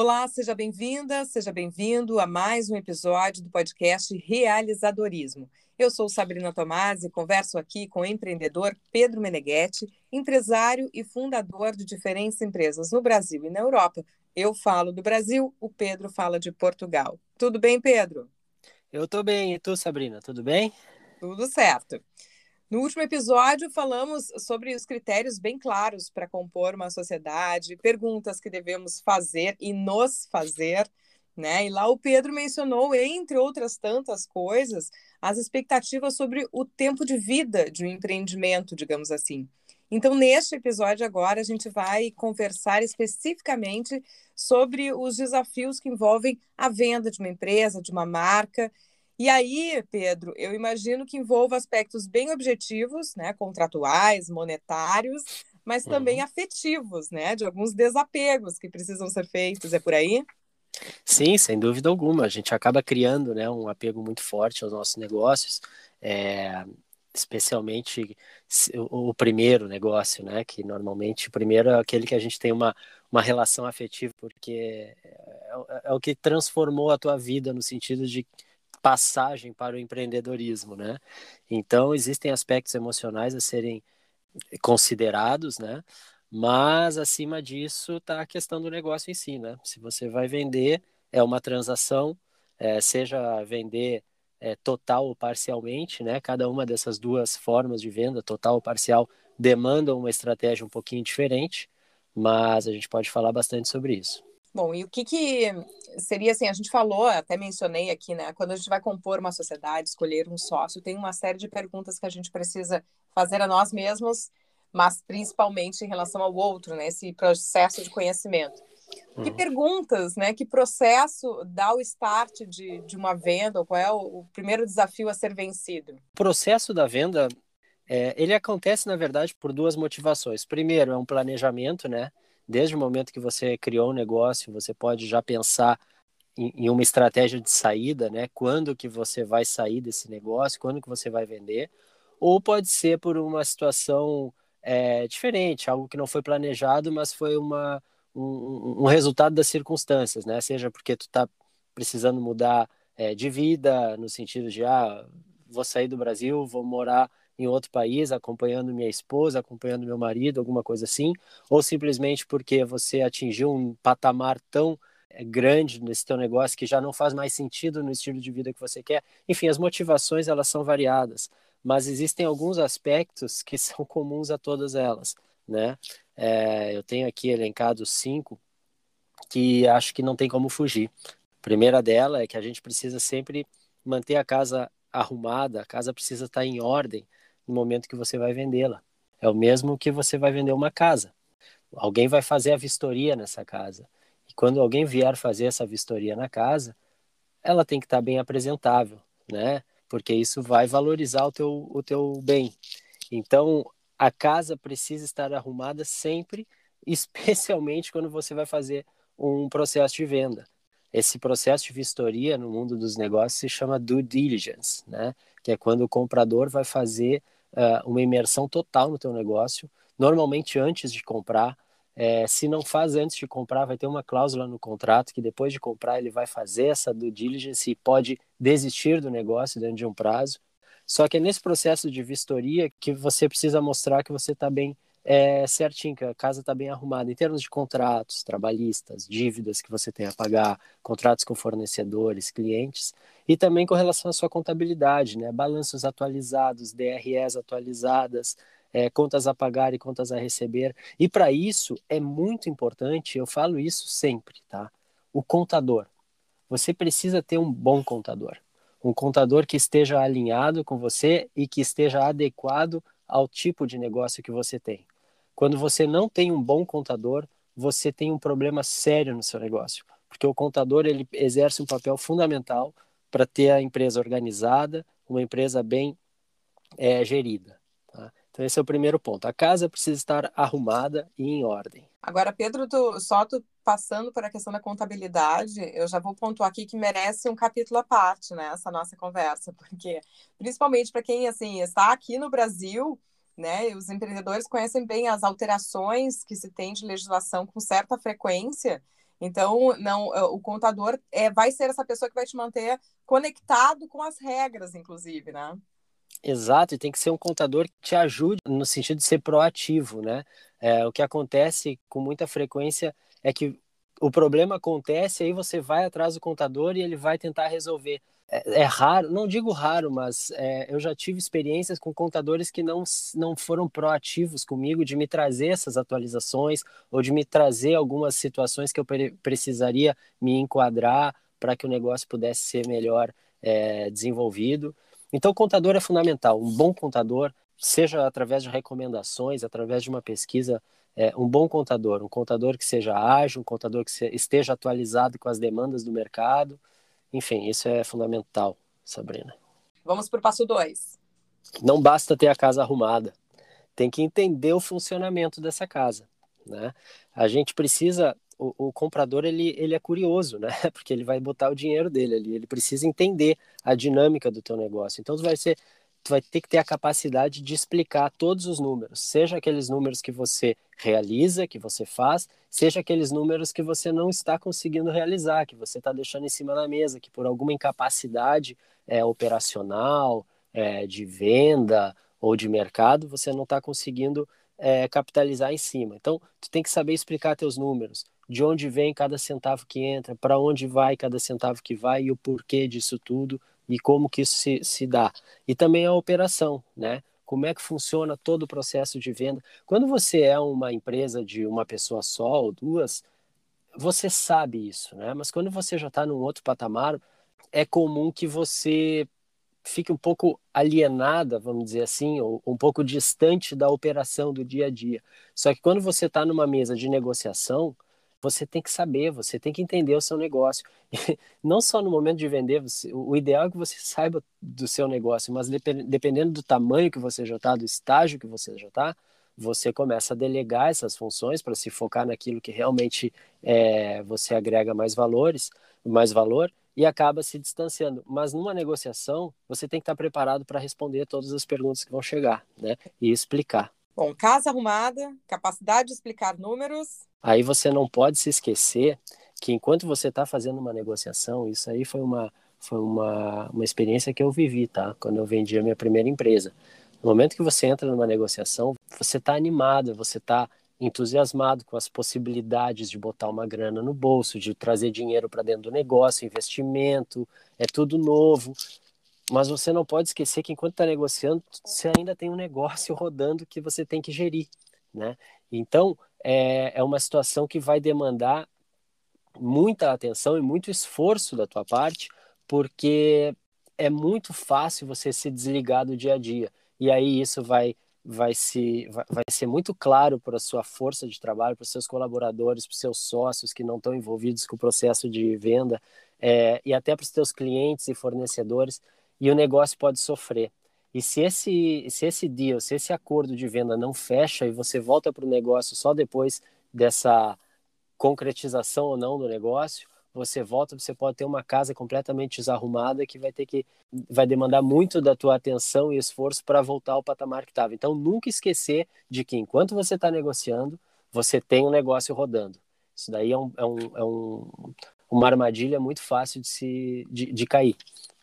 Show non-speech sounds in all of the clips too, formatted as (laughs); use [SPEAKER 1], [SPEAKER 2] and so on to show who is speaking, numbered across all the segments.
[SPEAKER 1] Olá, seja bem-vinda, seja bem-vindo a mais um episódio do podcast Realizadorismo. Eu sou Sabrina Tomás e converso aqui com o empreendedor Pedro Meneghetti, empresário e fundador de diferentes empresas no Brasil e na Europa. Eu falo do Brasil, o Pedro fala de Portugal. Tudo bem, Pedro?
[SPEAKER 2] Eu estou bem, e tu, Sabrina, tudo bem?
[SPEAKER 1] Tudo certo. No último episódio, falamos sobre os critérios bem claros para compor uma sociedade, perguntas que devemos fazer e nos fazer. Né? E lá o Pedro mencionou, entre outras tantas coisas, as expectativas sobre o tempo de vida de um empreendimento, digamos assim. Então, neste episódio agora, a gente vai conversar especificamente sobre os desafios que envolvem a venda de uma empresa, de uma marca, e aí, Pedro, eu imagino que envolva aspectos bem objetivos, né, contratuais, monetários, mas também uhum. afetivos, né, de alguns desapegos que precisam ser feitos. É por aí?
[SPEAKER 2] Sim, sem dúvida alguma. A gente acaba criando, né, um apego muito forte aos nossos negócios. É, especialmente o, primeiro negócio, né? Que normalmente o primeiro é aquele que a gente tem uma, uma relação afetiva, porque é, é, é o que transformou a tua vida no sentido de passagem para o empreendedorismo, né? Então existem aspectos emocionais a serem considerados, né? Mas acima disso está a questão do negócio em si, né? Se você vai vender, é uma transação, é, seja vender é, total ou parcialmente, né? Cada uma dessas duas formas de venda, total ou parcial, demandam uma estratégia um pouquinho diferente, mas a gente pode falar bastante sobre isso.
[SPEAKER 1] Bom, e o que, que seria assim? A gente falou, até mencionei aqui, né? Quando a gente vai compor uma sociedade, escolher um sócio, tem uma série de perguntas que a gente precisa fazer a nós mesmos, mas principalmente em relação ao outro, né? Esse processo de conhecimento. Uhum. Que perguntas, né? Que processo dá o start de, de uma venda? Ou qual é o, o primeiro desafio a ser vencido?
[SPEAKER 2] O processo da venda, é, ele acontece, na verdade, por duas motivações. Primeiro, é um planejamento, né? Desde o momento que você criou um negócio, você pode já pensar em, em, uma estratégia de saída, né? Quando que você vai sair desse negócio, quando que você vai vender, ou pode ser por uma situação é, diferente, algo que não foi planejado, mas foi uma, um, um resultado das circunstâncias, né? Seja porque tu está precisando mudar é, de vida, no sentido de, ah, vou sair do Brasil, vou morar em outro país, acompanhando minha esposa, acompanhando meu marido, alguma coisa assim, ou simplesmente porque você atingiu um patamar tão eh, grande nesse teu negócio que já não faz mais sentido no estilo de vida que você quer. Enfim, as motivações elas são variadas, mas existem alguns aspectos que (laughs) são comuns a todas elas, né? É, eu tenho aqui elencado cinco que acho que não tem como fugir. A primeira dela é que a gente precisa sempre manter a casa arrumada, a casa precisa estar em ordem, no momento que você vai vendê-la. É o mesmo que você vai vender uma casa. Alguém vai fazer a vistoria nessa casa. E quando alguém vier fazer essa vistoria na casa, ela tem que estar bem apresentável, né? Porque isso vai valorizar o teu, o teu bem. Então, a casa precisa estar arrumada sempre, (laughs) especialmente quando você vai fazer um processo de venda. Esse processo de vistoria no mundo dos negócios se chama due diligence, né? Que é quando o comprador vai fazer uh, uma imersão total no teu negócio, normalmente antes de comprar. É, se não faz antes de comprar, vai ter uma cláusula no contrato que depois de comprar ele vai fazer essa due diligence e pode desistir do negócio dentro de um prazo. Só que é nesse processo de vistoria que você precisa mostrar que você está bem é, certinho, que a casa está bem arrumada em termos de contratos trabalhistas, dívidas que você tem a pagar, contratos com fornecedores, clientes, e também com relação à sua contabilidade, né? balanços atualizados, DREs atualizadas, é, contas a pagar e contas a receber. E para isso é muito importante, eu falo isso sempre, tá? O contador. Você precisa ter um bom contador. Um contador que esteja alinhado com você e que esteja adequado ao tipo de negócio que você tem. Quando você não tem um bom contador, você tem um problema sério no seu negócio, porque o contador ele exerce um papel fundamental para ter a empresa organizada, uma empresa bem é, gerida. Tá? Então esse é o primeiro ponto. A casa precisa estar arrumada e em ordem.
[SPEAKER 1] Agora, Pedro, tu, só tu passando por a questão da contabilidade, eu já vou pontuar aqui que merece um capítulo à parte, né, essa nossa conversa, porque principalmente para quem assim está aqui no Brasil né? Os empreendedores conhecem bem as alterações que se tem de legislação com certa frequência Então, não, é, o contador é, vai ser essa pessoa que vai te manter conectado com as regras, inclusive, né?
[SPEAKER 2] Exato, e tem que ser um contador que te ajude no sentido de ser proativo, né? É, o que acontece com muita frequência é que o problema acontece, aí você vai atrás do contador e ele vai tentar resolver. É, é raro, não digo raro, mas é, eu já tive experiências com contadores que não, não foram proativos comigo de me trazer essas atualizações ou de me trazer algumas situações que eu precisaria me enquadrar para que o negócio pudesse ser melhor é, desenvolvido. Então, contador é fundamental. Um bom contador, seja através de recomendações, através de uma pesquisa é, um bom contador, um contador que seja ágil, um contador que esteja atualizado com as demandas do mercado. Enfim, isso é fundamental, Sabrina.
[SPEAKER 1] Vamos para o passo 2.
[SPEAKER 2] Não basta ter a casa arrumada, tem que entender o funcionamento dessa casa. Né? A gente precisa, o, o, comprador ele, ele é curioso, né? (laughs) Porque ele vai botar o dinheiro dele ali, ele precisa entender a dinâmica do teu negócio. Então vai ser tu vai ter que ter a capacidade de explicar todos os números, seja aqueles números que você realiza, que você faz, seja aqueles números que você não está conseguindo realizar, que você está deixando em cima da mesa, que por alguma incapacidade é, operacional, é, de venda ou de mercado, você não está conseguindo é, capitalizar em cima. Então, tu tem que saber explicar teus números, de onde vem cada centavo que entra, para onde vai cada centavo que vai e o porquê disso tudo, e como que isso se, se dá. E também a operação, né? Como é que funciona todo o processo de venda. Quando você é uma empresa de uma pessoa só ou duas, você sabe isso, né? Mas quando você já está num outro patamar, é comum que você fique um pouco alienada, vamos dizer assim, ou um pouco distante da operação do dia a dia. Só que quando você está numa mesa de negociação, você tem que saber, você tem que entender o seu negócio. (laughs) Não só no momento de vender, você, o ideal é que você saiba do seu negócio, mas dependendo do tamanho que você já está, do estágio que você já está, você começa a delegar essas funções para se focar naquilo que realmente é, você agrega mais valores, mais valor e acaba se distanciando. Mas numa negociação, você tem que estar preparado para responder todas as perguntas que vão chegar, né? E explicar.
[SPEAKER 1] Bom, casa arrumada, capacidade de explicar números.
[SPEAKER 2] Aí você não pode se esquecer que enquanto você está fazendo uma negociação, isso aí foi uma, foi uma, uma experiência que eu vivi, tá? Quando eu vendi a minha primeira empresa. No momento que você entra numa negociação, você está animado, você está entusiasmado com as possibilidades de botar uma grana no bolso, de trazer dinheiro para dentro do negócio, investimento, é tudo novo. Mas você não pode esquecer que enquanto está negociando, você ainda tem um negócio (laughs) rodando que você tem que gerir, né? Então, é, é uma situação que vai demandar muita atenção e muito esforço da tua parte, porque é muito fácil você se desligar do dia a dia. E aí isso vai vai, se, vai, vai ser muito claro para a sua força de trabalho, para os seus colaboradores, para os seus sócios que não estão envolvidos com o processo de venda, é, e até para os teus clientes e fornecedores e o negócio pode sofrer. E se esse, se esse deal, se esse acordo de venda não fecha e você volta para o negócio só depois dessa concretização ou não do negócio, você volta, você pode ter uma casa completamente desarrumada que vai ter que vai demandar muito da tua atenção e esforço para voltar ao patamar que estava. Então nunca esquecer de que enquanto você está negociando, você tem um negócio rodando. Isso daí é, um, é, um, é um, uma armadilha muito fácil de, se, de, de cair.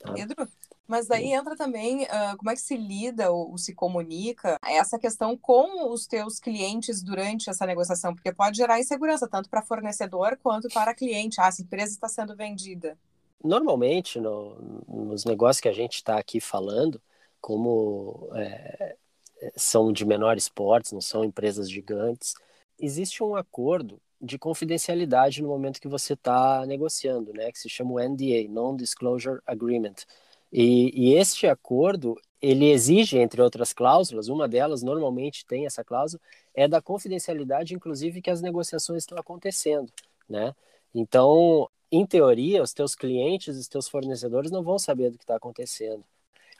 [SPEAKER 1] Tá? Pedro, mas daí entra também uh, como é que se lida ou, ou, se comunica essa questão com os teus clientes durante essa negociação, porque pode gerar insegurança tanto para fornecedor quanto para cliente. Ah, essa empresa está sendo vendida.
[SPEAKER 2] Normalmente, no, nos negócios que a gente está aqui falando, como é, são de menores portes, não são empresas gigantes, existe um acordo de confidencialidade no momento que você está negociando, né, que se chama o NDA, Non-Disclosure Agreement e, e este acordo, ele exige, entre outras cláusulas, uma delas normalmente tem essa cláusula, é da confidencialidade, inclusive, que as negociações estão acontecendo, né? Então, em teoria, os teus clientes, os teus fornecedores não vão saber do que está acontecendo.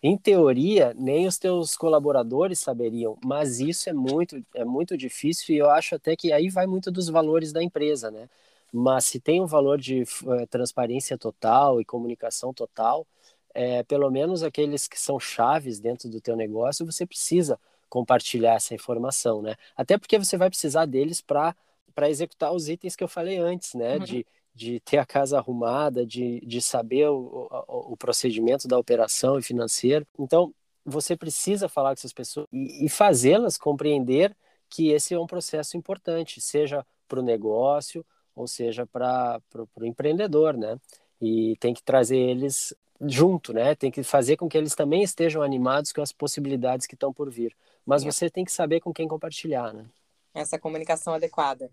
[SPEAKER 2] Em teoria, nem os teus colaboradores saberiam, mas isso é muito, é muito difícil e eu acho até que aí vai muito dos valores da empresa, né? Mas se tem um valor de uh, transparência total e comunicação total, é, pelo menos aqueles que são chaves dentro do teu negócio, você precisa compartilhar essa informação, né? Até porque você vai precisar deles para para executar os itens que eu falei antes, né? Uhum. De, de ter a casa arrumada, de, de saber o, o, o procedimento da operação e financeiro. Então, você precisa falar com essas pessoas e, e fazê-las compreender que esse é um processo importante, seja para o negócio ou seja para o empreendedor, né? E tem que trazer eles junto, né? Tem que fazer com que eles também estejam animados com as possibilidades que estão por vir. Mas é. você tem que saber com quem compartilhar, né?
[SPEAKER 1] Essa comunicação adequada.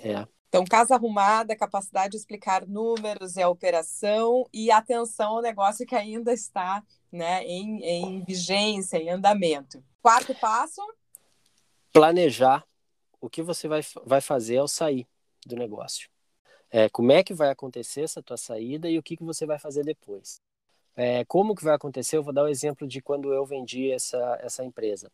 [SPEAKER 2] É.
[SPEAKER 1] Então, casa arrumada, capacidade de explicar números e a operação e atenção ao negócio que ainda está né, em, em vigência, em andamento. Quarto passo?
[SPEAKER 2] Planejar o que você vai, vai fazer ao sair do negócio. É, como é que vai acontecer essa tua saída e o que, que você vai fazer depois. É, como que vai acontecer? Eu vou dar o exemplo de quando eu vendi essa, essa empresa.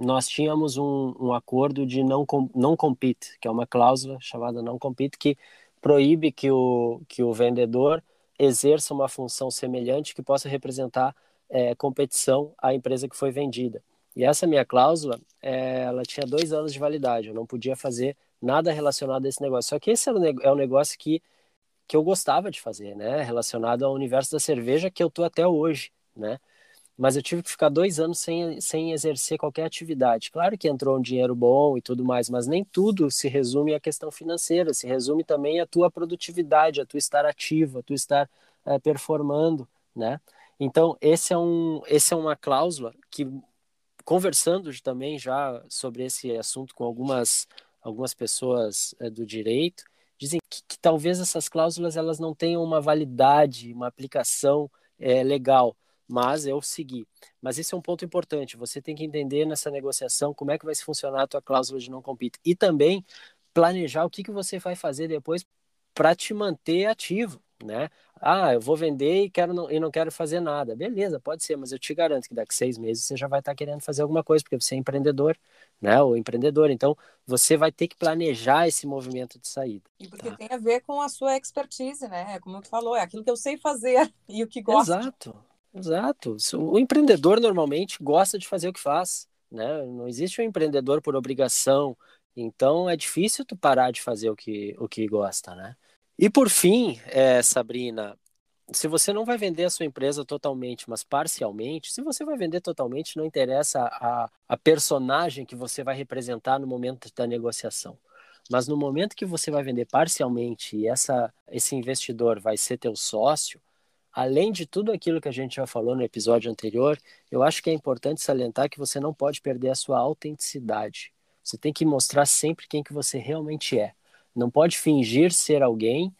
[SPEAKER 2] Nós tínhamos um, um acordo de não, não compete, que é uma cláusula chamada não compete, que proíbe que o, que o vendedor exerça uma função semelhante que possa representar é, competição à empresa que foi vendida. E essa minha cláusula, é, ela tinha dois anos de validade, eu não podia fazer nada relacionado a esse negócio. Só que esse é um negócio que, que eu gostava de fazer, né? Relacionado ao universo da cerveja que eu tô até hoje, né? Mas eu tive que ficar dois anos sem, sem exercer qualquer atividade. Claro que entrou um dinheiro bom e tudo mais, mas nem tudo se resume à questão financeira, se resume também à tua produtividade, a tu estar ativo, a tu estar é, performando, né? Então, esse é, um, esse é uma cláusula que, conversando também já sobre esse assunto com algumas algumas pessoas é, do direito dizem que, que, talvez essas cláusulas elas não tenham uma validade, uma aplicação é, legal, mas eu segui. Mas esse é um ponto importante. Você tem que entender nessa negociação como é que vai funcionar a tua cláusula de não compete e também planejar o que, que você vai fazer depois para te manter ativo né? Ah, eu vou vender e, quero não, e não quero fazer nada. Beleza, pode ser, mas eu te garanto que daqui seis meses você já vai estar querendo fazer alguma coisa, porque você é empreendedor, né? Ou empreendedor. Então, você vai ter que planejar esse movimento de saída.
[SPEAKER 1] E porque tá? tem a ver com a sua expertise, né? É como tu falou, é aquilo que eu sei fazer (laughs) e o que gosto.
[SPEAKER 2] Exato, exato. O empreendedor normalmente gosta de fazer o que faz, né? Não existe um empreendedor por obrigação. Então, é difícil tu parar de fazer o que, o que gosta, né? E por fim, é, Sabrina, se você não vai vender a sua empresa totalmente, mas parcialmente, se você vai vender totalmente, não interessa a, a personagem que você vai representar no momento da negociação. Mas no momento que você vai vender parcialmente e essa, esse investidor vai ser teu sócio, além de tudo aquilo que a gente já falou no episódio anterior, eu acho que é importante salientar que você não pode perder a sua autenticidade. Você tem que mostrar sempre quem que você realmente é. Não pode fingir ser alguém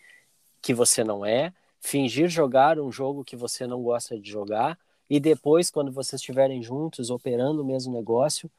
[SPEAKER 2] que você não é, fingir jogar um jogo que você não gosta de jogar e depois, quando vocês estiverem juntos operando o mesmo negócio,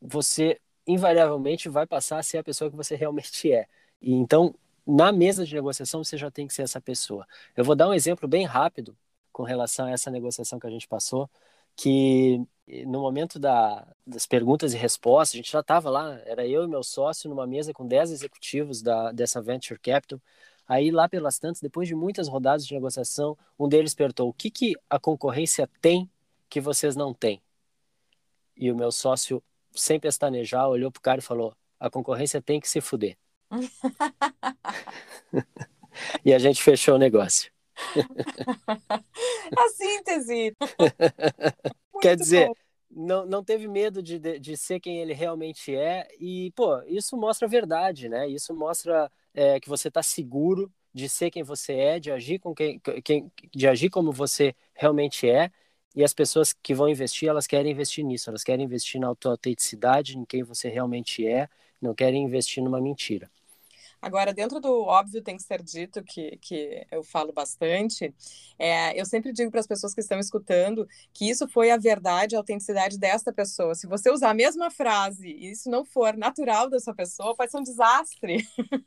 [SPEAKER 2] você invariavelmente vai passar a ser a pessoa que você (laughs) realmente é. E então, na mesa de negociação, você já tem que ser essa pessoa. Eu vou dar um exemplo bem rápido com relação a essa negociação que a gente passou, que no momento da, das perguntas e respostas, a gente já estava lá, era eu e meu sócio numa mesa com 10 executivos da, dessa Venture Capital. Aí, lá pelas tantas, depois de muitas rodadas de negociação, um deles perguntou: o que, que a concorrência tem que vocês não têm? E o meu sócio, sem pestanejar, olhou para o cara e falou: a concorrência tem que se fuder. (laughs) e a gente fechou o negócio. (laughs)
[SPEAKER 1] a síntese. (laughs)
[SPEAKER 2] Quer dizer, não, não teve medo de, de, de, ser quem ele realmente é. E, pô, isso mostra a verdade, né? Isso mostra é, que você está seguro de ser quem você é, de agir, com quem, quem, de agir como você realmente é. E as pessoas que vão investir, elas querem investir nisso, elas querem investir na autenticidade, em quem você realmente é, não querem investir numa mentira.
[SPEAKER 1] Agora, dentro do óbvio tem que ser dito, que, que eu falo bastante, é, eu sempre digo para as pessoas que estão escutando que isso foi a verdade, a autenticidade desta pessoa. Se você usar a mesma frase e isso não for natural da sua pessoa, pode ser um desastre.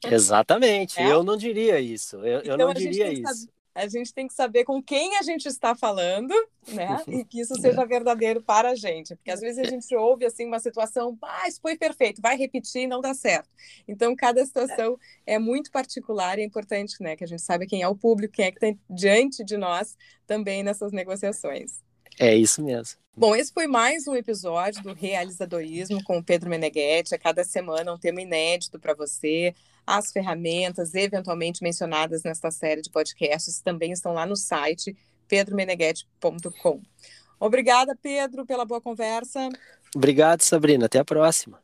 [SPEAKER 2] Exatamente, (laughs) é? eu não diria isso, eu, então, eu não diria isso
[SPEAKER 1] a gente tem que saber com quem a gente está falando, né? E que isso seja verdadeiro para a gente. Porque às vezes a gente ouve assim uma situação, ah, isso foi perfeito, vai repetir e não dá certo. Então, cada situação é muito particular e é importante, né? Que a gente saiba quem é o público, quem é que está diante de nós também nessas negociações.
[SPEAKER 2] É isso mesmo.
[SPEAKER 1] Bom, esse foi mais um episódio do Realizadorismo com o Pedro Meneghetti. A cada semana um tema inédito para você. As ferramentas eventualmente mencionadas nesta série de podcasts também estão lá no site pedromeneghetti.com. Obrigada, Pedro, pela boa conversa.
[SPEAKER 2] Obrigado, Sabrina. Até a próxima.